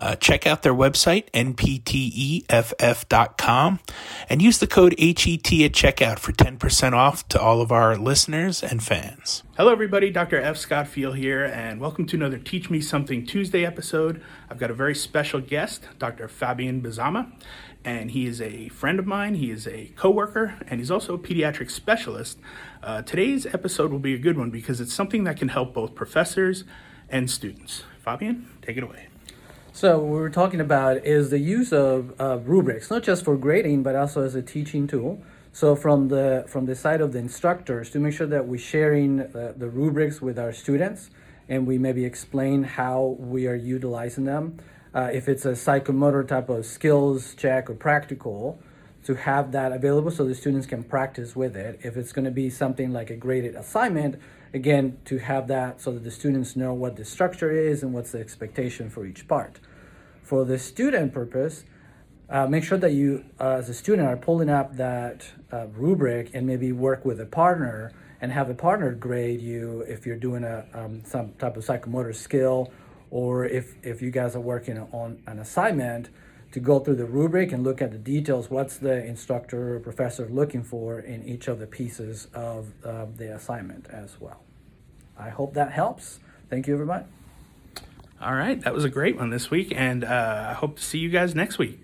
Uh, check out their website, npteff.com, and use the code HET at checkout for 10% off to all of our listeners and fans. Hello, everybody. Dr. F. Scott Feil here, and welcome to another Teach Me Something Tuesday episode. I've got a very special guest, Dr. Fabian Bizama, and he is a friend of mine. He is a coworker, and he's also a pediatric specialist. Uh, today's episode will be a good one because it's something that can help both professors and students. Fabian, take it away. So what we're talking about is the use of uh, rubrics, not just for grading, but also as a teaching tool. So from the from the side of the instructors, to make sure that we're sharing uh, the rubrics with our students, and we maybe explain how we are utilizing them. Uh, if it's a psychomotor type of skills check or practical, to have that available so the students can practice with it. If it's going to be something like a graded assignment, again, to have that so that the students know what the structure is and what's the expectation for each part. For the student purpose, uh, make sure that you, uh, as a student, are pulling up that uh, rubric and maybe work with a partner and have a partner grade you if you're doing a um, some type of psychomotor skill, or if if you guys are working on an assignment to go through the rubric and look at the details. What's the instructor or professor looking for in each of the pieces of the assignment as well? I hope that helps. Thank you, everybody. All right, that was a great one this week, and uh, I hope to see you guys next week.